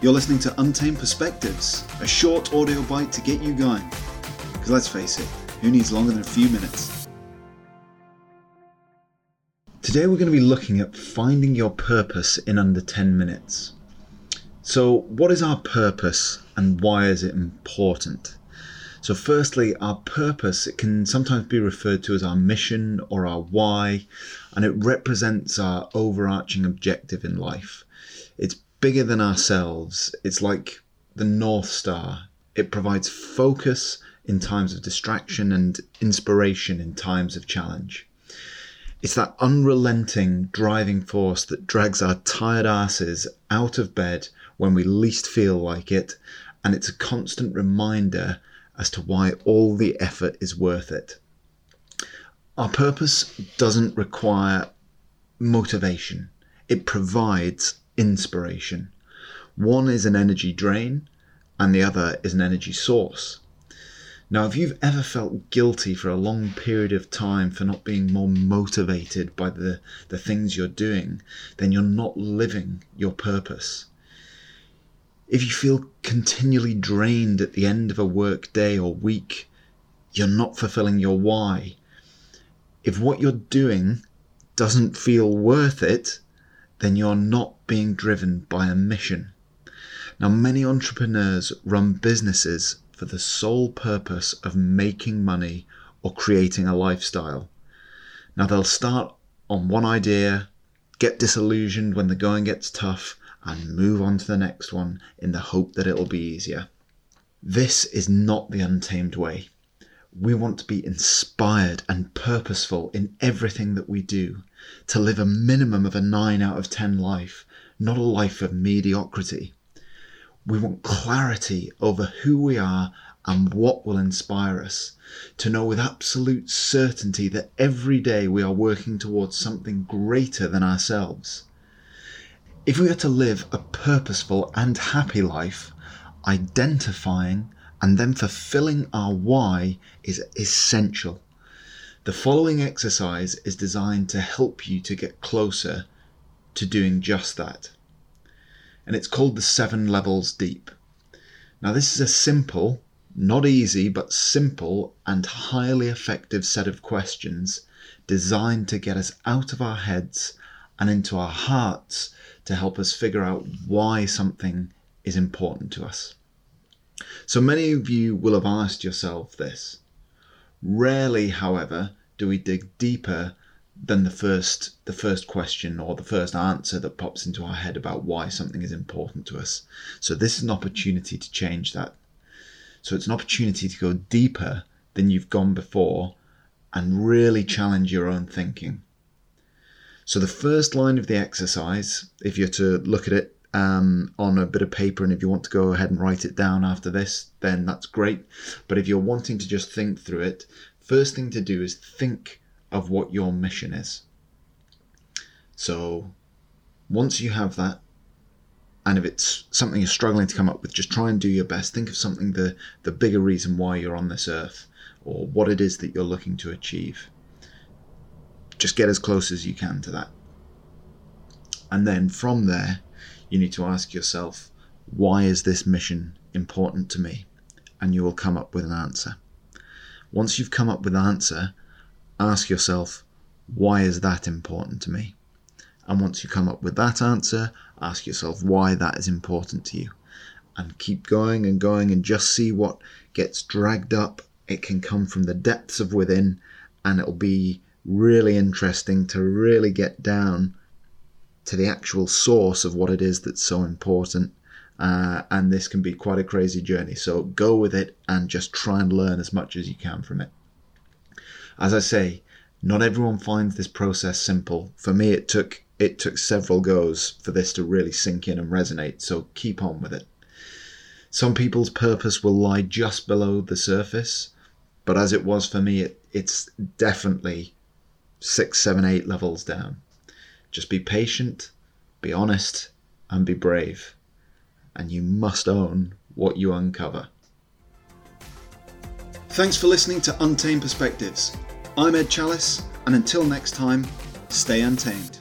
You're listening to Untamed Perspectives, a short audio bite to get you going. Because let's face it, who needs longer than a few minutes? Today we're going to be looking at finding your purpose in under 10 minutes. So, what is our purpose and why is it important? So, firstly, our purpose it can sometimes be referred to as our mission or our why, and it represents our overarching objective in life. It's bigger than ourselves. It's like the North Star. It provides focus in times of distraction and inspiration in times of challenge. It's that unrelenting driving force that drags our tired asses out of bed when we least feel like it, and it's a constant reminder as to why all the effort is worth it. Our purpose doesn't require motivation, it provides inspiration. One is an energy drain, and the other is an energy source. Now, if you've ever felt guilty for a long period of time for not being more motivated by the, the things you're doing, then you're not living your purpose. If you feel continually drained at the end of a work day or week, you're not fulfilling your why. If what you're doing doesn't feel worth it, then you're not being driven by a mission. Now, many entrepreneurs run businesses for the sole purpose of making money or creating a lifestyle. Now, they'll start on one idea, get disillusioned when the going gets tough, and move on to the next one in the hope that it'll be easier. This is not the untamed way. We want to be inspired and purposeful in everything that we do, to live a minimum of a 9 out of 10 life, not a life of mediocrity. We want clarity over who we are and what will inspire us, to know with absolute certainty that every day we are working towards something greater than ourselves. If we are to live a purposeful and happy life, identifying and then fulfilling our why is essential. The following exercise is designed to help you to get closer to doing just that. And it's called the seven levels deep. Now, this is a simple, not easy, but simple and highly effective set of questions designed to get us out of our heads and into our hearts to help us figure out why something is important to us. So many of you will have asked yourself this. Rarely, however, do we dig deeper than the first the first question or the first answer that pops into our head about why something is important to us. So this is an opportunity to change that. So it's an opportunity to go deeper than you've gone before and really challenge your own thinking. So the first line of the exercise, if you're to look at it um, on a bit of paper, and if you want to go ahead and write it down after this, then that's great. But if you're wanting to just think through it, first thing to do is think of what your mission is. So once you have that, and if it's something you're struggling to come up with, just try and do your best. Think of something the the bigger reason why you're on this earth, or what it is that you're looking to achieve. Just get as close as you can to that. And then from there, you need to ask yourself, why is this mission important to me? And you will come up with an answer. Once you've come up with an answer, ask yourself, why is that important to me? And once you come up with that answer, ask yourself why that is important to you. And keep going and going and just see what gets dragged up. It can come from the depths of within, and it'll be really interesting to really get down to the actual source of what it is that's so important uh, and this can be quite a crazy journey. So go with it and just try and learn as much as you can from it. As I say, not everyone finds this process simple. For me, it took it took several goes for this to really sink in and resonate. So keep on with it. Some people's purpose will lie just below the surface, but as it was for me, it, it's definitely six, seven, eight levels down. Just be patient, be honest, and be brave and you must own what you uncover. Thanks for listening to Untamed Perspectives. I'm Ed Chalice, and until next time, stay untamed.